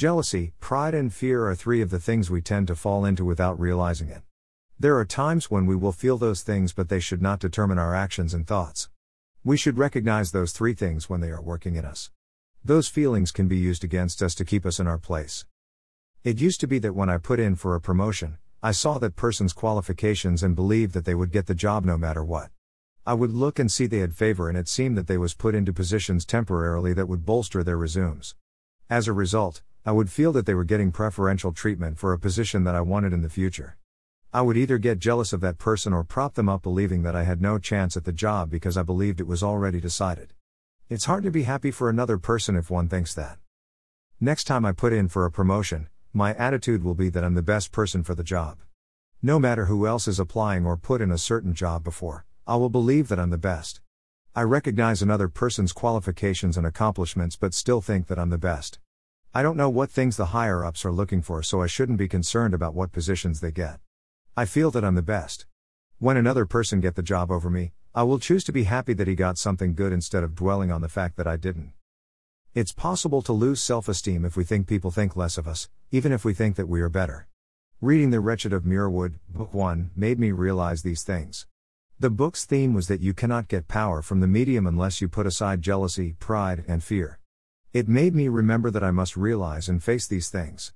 Jealousy, pride, and fear are three of the things we tend to fall into without realizing it. There are times when we will feel those things, but they should not determine our actions and thoughts. We should recognize those three things when they are working in us. Those feelings can be used against us to keep us in our place. It used to be that when I put in for a promotion, I saw that person's qualifications and believed that they would get the job no matter what. I would look and see they had favor and it seemed that they was put into positions temporarily that would bolster their resumes. As a result, I would feel that they were getting preferential treatment for a position that I wanted in the future. I would either get jealous of that person or prop them up believing that I had no chance at the job because I believed it was already decided. It's hard to be happy for another person if one thinks that. Next time I put in for a promotion, my attitude will be that I'm the best person for the job. No matter who else is applying or put in a certain job before, I will believe that I'm the best. I recognize another person's qualifications and accomplishments but still think that I'm the best. I don't know what things the higher ups are looking for, so I shouldn't be concerned about what positions they get. I feel that I'm the best. When another person get the job over me, I will choose to be happy that he got something good instead of dwelling on the fact that I didn't. It's possible to lose self esteem if we think people think less of us, even if we think that we are better. Reading The Wretched of Muirwood, Book 1, made me realize these things. The book's theme was that you cannot get power from the medium unless you put aside jealousy, pride, and fear. It made me remember that I must realize and face these things.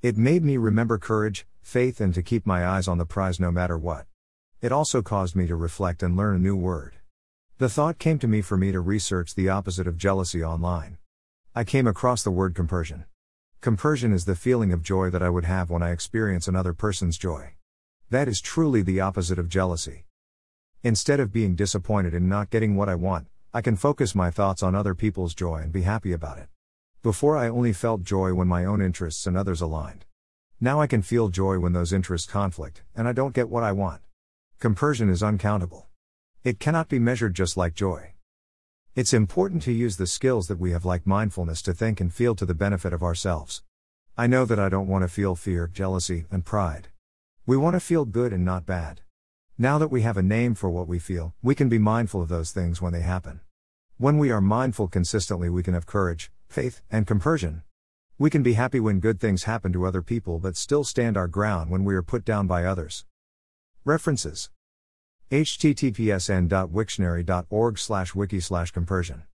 It made me remember courage, faith, and to keep my eyes on the prize no matter what. It also caused me to reflect and learn a new word. The thought came to me for me to research the opposite of jealousy online. I came across the word compersion. Compersion is the feeling of joy that I would have when I experience another person's joy. That is truly the opposite of jealousy. Instead of being disappointed in not getting what I want, I can focus my thoughts on other people's joy and be happy about it. Before I only felt joy when my own interests and others aligned. Now I can feel joy when those interests conflict, and I don't get what I want. Compersion is uncountable. It cannot be measured just like joy. It's important to use the skills that we have, like mindfulness, to think and feel to the benefit of ourselves. I know that I don't want to feel fear, jealousy, and pride. We want to feel good and not bad. Now that we have a name for what we feel, we can be mindful of those things when they happen. When we are mindful consistently, we can have courage, faith, and compersion. We can be happy when good things happen to other people but still stand our ground when we are put down by others. References https